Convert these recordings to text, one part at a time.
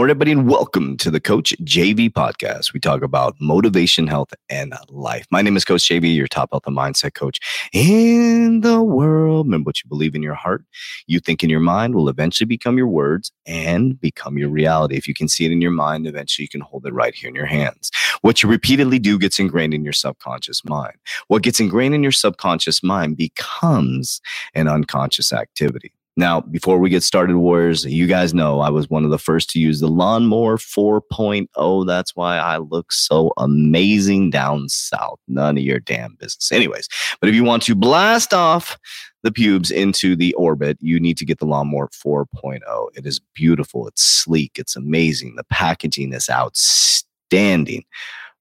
morning, everybody, and welcome to the Coach JV podcast. We talk about motivation, health, and life. My name is Coach JV, your top health and mindset coach in the world. Remember what you believe in your heart, you think in your mind will eventually become your words and become your reality. If you can see it in your mind, eventually you can hold it right here in your hands. What you repeatedly do gets ingrained in your subconscious mind. What gets ingrained in your subconscious mind becomes an unconscious activity. Now, before we get started, Warriors, you guys know I was one of the first to use the Lawnmower 4.0. That's why I look so amazing down south. None of your damn business. Anyways, but if you want to blast off the pubes into the orbit, you need to get the Lawnmower 4.0. It is beautiful, it's sleek, it's amazing. The packaging is outstanding.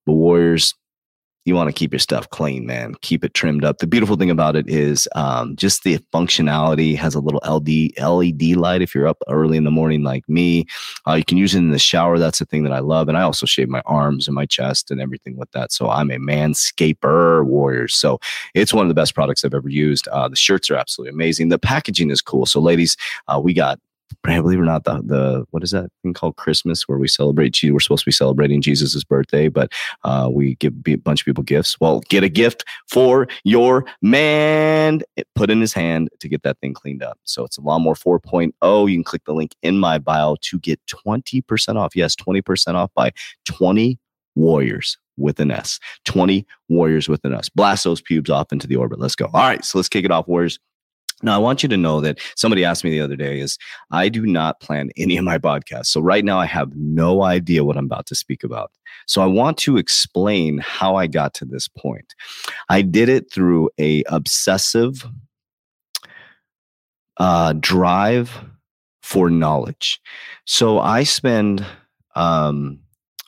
But, Warriors, you want to keep your stuff clean, man. Keep it trimmed up. The beautiful thing about it is um, just the functionality has a little LD, LED light. If you're up early in the morning like me, uh, you can use it in the shower. That's the thing that I love. And I also shave my arms and my chest and everything with that. So I'm a manscaper warrior. So it's one of the best products I've ever used. Uh, the shirts are absolutely amazing. The packaging is cool. So ladies, uh, we got believe it or not, the the what is that thing called Christmas, where we celebrate? We're supposed to be celebrating Jesus' birthday, but uh, we give a bunch of people gifts. Well, get a gift for your man. Put in his hand to get that thing cleaned up. So it's a Lawnmower 4.0. You can click the link in my bio to get 20% off. Yes, 20% off by 20 warriors with an S. 20 warriors with an S. Blast those pubes off into the orbit. Let's go. All right, so let's kick it off, warriors. Now, I want you to know that somebody asked me the other day is I do not plan any of my podcasts. So right now I have no idea what I'm about to speak about. So I want to explain how I got to this point. I did it through a obsessive uh, drive for knowledge. So I spend um,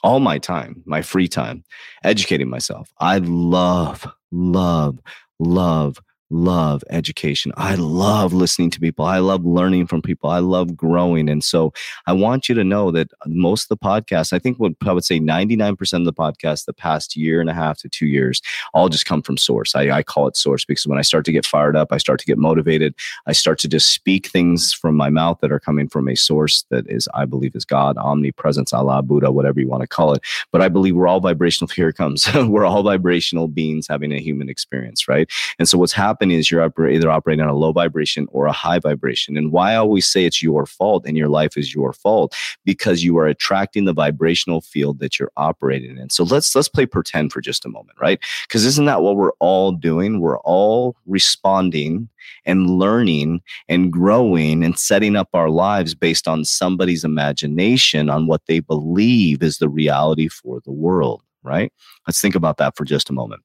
all my time, my free time, educating myself. I love, love, love love education. I love listening to people. I love learning from people. I love growing. And so I want you to know that most of the podcasts, I think what I would say 99% of the podcasts the past year and a half to two years all just come from source. I, I call it source because when I start to get fired up, I start to get motivated. I start to just speak things from my mouth that are coming from a source that is, I believe, is God, omnipresence, Allah, Buddha, whatever you want to call it. But I believe we're all vibrational. Here comes. we're all vibrational beings having a human experience, right? And so what's happening happening is you're either operating on a low vibration or a high vibration. And why I always say it's your fault and your life is your fault because you are attracting the vibrational field that you're operating in. So let's let's play pretend for just a moment, right? Because isn't that what we're all doing? We're all responding and learning and growing and setting up our lives based on somebody's imagination on what they believe is the reality for the world, right? Let's think about that for just a moment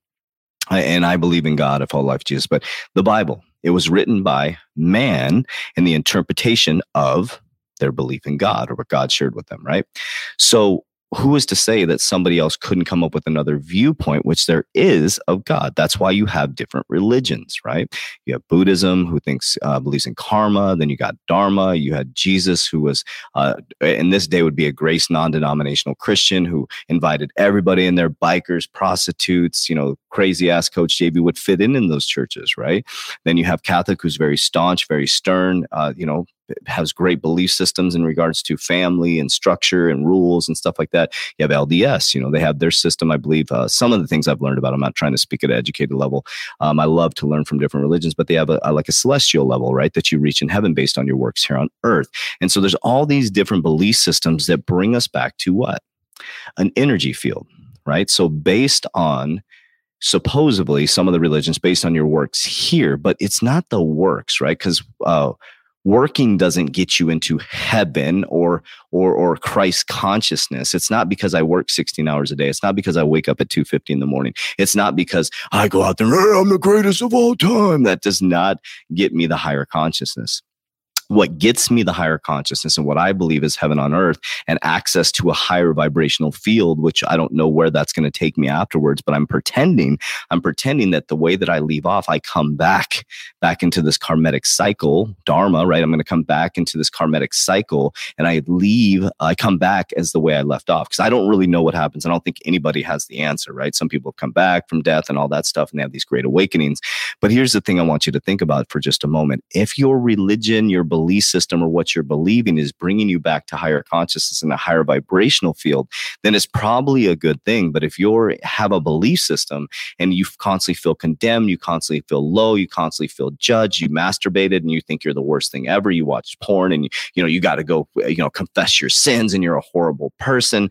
and I believe in God, I follow life Jesus. But the Bible, it was written by man in the interpretation of their belief in God or what God shared with them, right? So who is to say that somebody else couldn't come up with another viewpoint, which there is of God? That's why you have different religions, right? You have Buddhism, who thinks uh, believes in karma. Then you got Dharma. You had Jesus, who was uh, in this day would be a grace non-denominational Christian who invited everybody in there, bikers, prostitutes, you know, crazy ass Coach JV would fit in in those churches, right? Then you have Catholic, who's very staunch, very stern, uh, you know, has great belief systems in regards to family and structure and rules and stuff like that. You have LDS, you know, they have their system. I believe uh, some of the things I've learned about. I'm not trying to speak at an educated level. Um, I love to learn from different religions, but they have a, a, like a celestial level, right, that you reach in heaven based on your works here on earth. And so there's all these different belief systems that bring us back to what an energy field, right? So based on supposedly some of the religions based on your works here, but it's not the works, right? Because uh, working doesn't get you into heaven or or or Christ consciousness. It's not because I work 16 hours a day. It's not because I wake up at 2:50 in the morning. It's not because I go out there, hey, I'm the greatest of all time. That does not get me the higher consciousness. What gets me the higher consciousness and what I believe is heaven on earth and access to a higher vibrational field, which I don't know where that's going to take me afterwards, but I'm pretending, I'm pretending that the way that I leave off, I come back, back into this karmic cycle, dharma, right? I'm going to come back into this karmic cycle and I leave, I come back as the way I left off because I don't really know what happens. I don't think anybody has the answer, right? Some people come back from death and all that stuff and they have these great awakenings. But here's the thing I want you to think about for just a moment. If your religion, your belief system or what you're believing is bringing you back to higher consciousness and a higher vibrational field, then it's probably a good thing. But if you have a belief system and you constantly feel condemned, you constantly feel low, you constantly feel judged, you masturbated and you think you're the worst thing ever, you watch porn and you, you know, you got to go, you know, confess your sins and you're a horrible person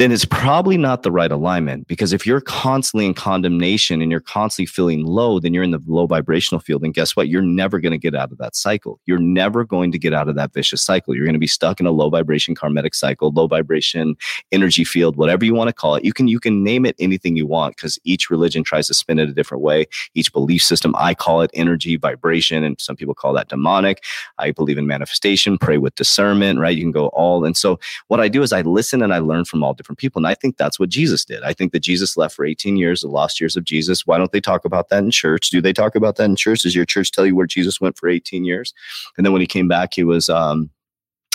then it's probably not the right alignment because if you're constantly in condemnation and you're constantly feeling low, then you're in the low vibrational field. And guess what? You're never going to get out of that cycle. You're never going to get out of that vicious cycle. You're going to be stuck in a low vibration karmic cycle, low vibration energy field, whatever you want to call it. You can you can name it anything you want because each religion tries to spin it a different way. Each belief system, I call it energy, vibration, and some people call that demonic. I believe in manifestation, pray with discernment, right? You can go all. And so what I do is I listen and I learn from all different people. And I think that's what Jesus did. I think that Jesus left for 18 years, the lost years of Jesus. Why don't they talk about that in church? Do they talk about that in church? Does your church tell you where Jesus went for 18 years? And then when he came back, he was, um,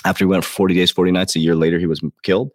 after he went for 40 days, 40 nights, a year later, he was killed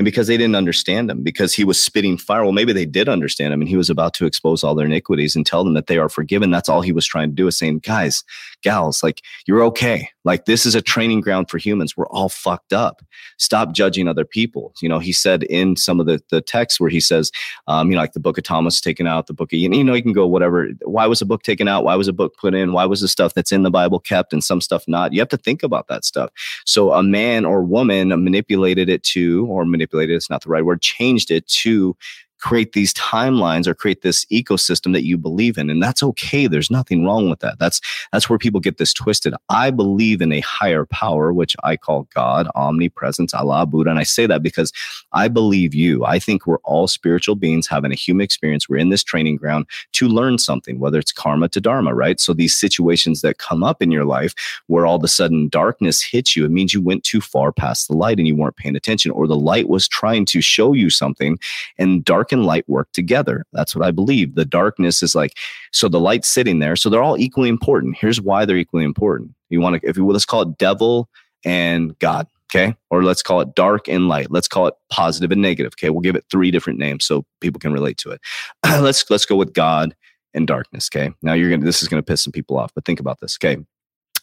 and because they didn't understand him, because he was spitting fire. Well, maybe they did understand him, and he was about to expose all their iniquities and tell them that they are forgiven. That's all he was trying to do is saying, guys, gals, like you're okay. Like this is a training ground for humans. We're all fucked up. Stop judging other people. You know, he said in some of the the texts where he says, um, you know, like the book of Thomas taken out, the book of you know, you can go whatever. Why was a book taken out? Why was a book put in? Why was the stuff that's in the Bible kept and some stuff not? You have to think about that stuff. So a man or woman manipulated it to or manipulated it's not the right word, changed it to create these timelines or create this ecosystem that you believe in. And that's okay. There's nothing wrong with that. That's that's where people get this twisted. I believe in a higher power which i call god omnipresence allah buddha. And i say that because i believe you. I think we're all spiritual beings having a human experience. We're in this training ground to learn something whether it's karma to dharma right? So these situations that come up in your life where all of a sudden darkness hits you it means you went too far past the light and you weren't paying attention or the light was trying to show you something and dark and light work together. That's what I believe. The darkness is like, so the light's sitting there. So they're all equally important. Here's why they're equally important. You want to, if you will, let's call it devil and God. Okay. Or let's call it dark and light. Let's call it positive and negative. Okay. We'll give it three different names so people can relate to it. let's, let's go with God and darkness. Okay. Now you're to, this is going to piss some people off, but think about this. Okay.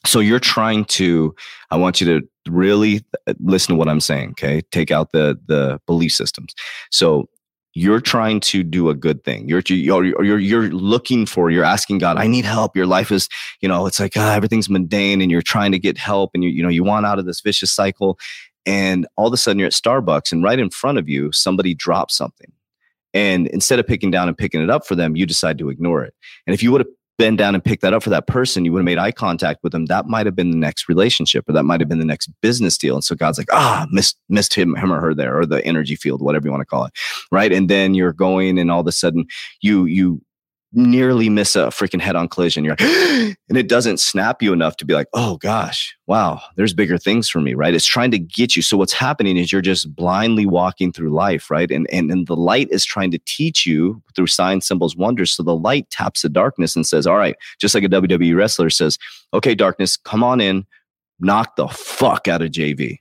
So you're trying to, I want you to really uh, listen to what I'm saying. Okay. Take out the, the belief systems. So you're trying to do a good thing. You're you're you're you're looking for. You're asking God, I need help. Your life is, you know, it's like ah, everything's mundane, and you're trying to get help, and you you know you want out of this vicious cycle, and all of a sudden you're at Starbucks, and right in front of you somebody drops something, and instead of picking down and picking it up for them, you decide to ignore it. And if you would have bend down and pick that up for that person, you would have made eye contact with them. That might have been the next relationship or that might have been the next business deal. And so God's like, ah, missed, missed him, him or her there, or the energy field, whatever you want to call it. Right. And then you're going and all of a sudden you, you, nearly miss a freaking head on collision. You're like, and it doesn't snap you enough to be like, oh gosh, wow, there's bigger things for me, right? It's trying to get you. So what's happening is you're just blindly walking through life, right? And and, and the light is trying to teach you through signs, symbols, wonders. So the light taps the darkness and says, all right, just like a WWE wrestler says, okay, darkness, come on in, knock the fuck out of JV.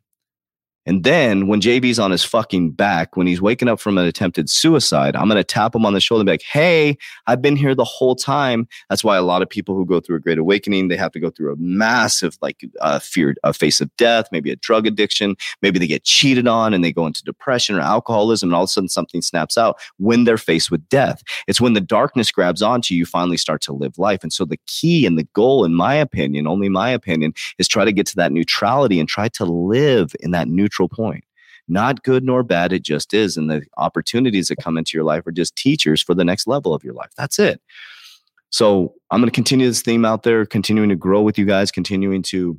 And then when JV's on his fucking back, when he's waking up from an attempted suicide, I'm going to tap him on the shoulder and be like, hey, I've been here the whole time. That's why a lot of people who go through a great awakening, they have to go through a massive, like, uh, fear, a face of death, maybe a drug addiction. Maybe they get cheated on and they go into depression or alcoholism, and all of a sudden something snaps out when they're faced with death. It's when the darkness grabs onto you, you finally start to live life. And so the key and the goal, in my opinion, only my opinion, is try to get to that neutrality and try to live in that neutral neutral point. Not good nor bad, it just is. And the opportunities that come into your life are just teachers for the next level of your life. That's it. So I'm going to continue this theme out there, continuing to grow with you guys, continuing to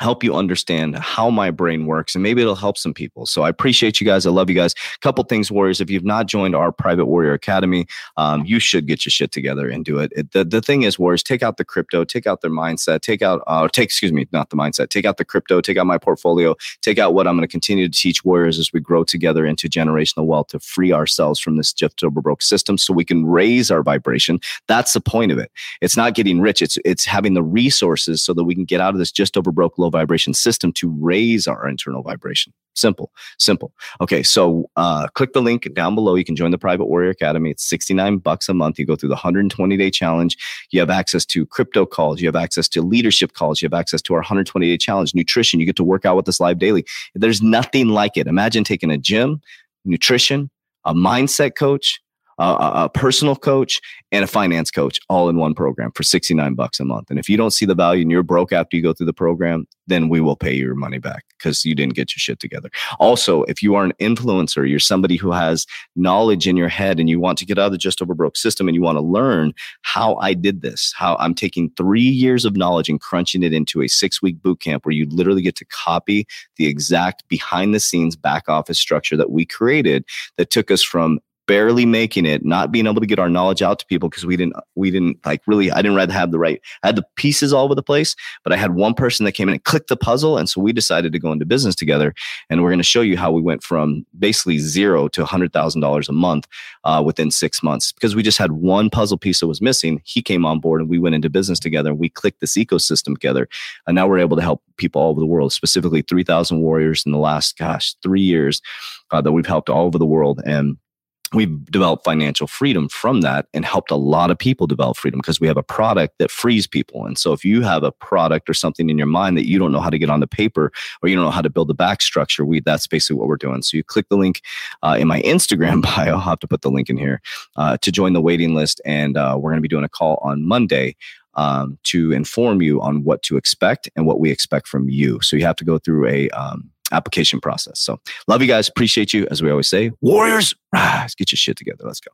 help you understand how my brain works and maybe it'll help some people. So i appreciate you guys. I love you guys. Couple things warriors if you've not joined our private warrior academy um, you should get your shit together and do it. it, the, the thing is warriors take out the crypto take out their mindset take out uh, take excuse me not the mindset take out the crypto take out my portfolio take out what i'm going to continue to teach warriors as we grow together into generational wealth to free ourselves from this jeff Broke system so we can raise our vibration. That's the point of it. It's not getting rich. It's it's having the resources so that we can get out of this just over broke low vibration system to raise our internal vibration. Simple, simple. Okay, so uh, click the link down below. You can join the Private Warrior Academy. It's 69 bucks a month. You go through the 120 day challenge. You have access to crypto calls. You have access to leadership calls. You have access to our 120 day challenge, nutrition. You get to work out with us live daily. There's nothing like it. Imagine taking a gym, nutrition, a mindset coach, a, a personal coach and a finance coach all in one program for 69 bucks a month. And if you don't see the value and you're broke after you go through the program, then we will pay your money back because you didn't get your shit together. Also, if you are an influencer, you're somebody who has knowledge in your head and you want to get out of the just over broke system and you want to learn how I did this, how I'm taking three years of knowledge and crunching it into a six week boot camp where you literally get to copy the exact behind the scenes back office structure that we created that took us from barely making it, not being able to get our knowledge out to people because we didn't, we didn't like really, I didn't rather have the right, I had the pieces all over the place, but I had one person that came in and clicked the puzzle. And so we decided to go into business together. And we're going to show you how we went from basically zero to $100,000 a month uh, within six months because we just had one puzzle piece that was missing. He came on board and we went into business together and we clicked this ecosystem together. And now we're able to help people all over the world, specifically 3,000 warriors in the last, gosh, three years uh, that we've helped all over the world. And we've developed financial freedom from that and helped a lot of people develop freedom because we have a product that frees people. And so if you have a product or something in your mind that you don't know how to get on the paper or you don't know how to build the back structure, we that's basically what we're doing. So you click the link uh, in my Instagram bio. I'll have to put the link in here uh, to join the waiting list. And uh, we're going to be doing a call on Monday um, to inform you on what to expect and what we expect from you. So you have to go through a um, application process. So love you guys. Appreciate you. As we always say, warriors, rise, get your shit together. Let's go.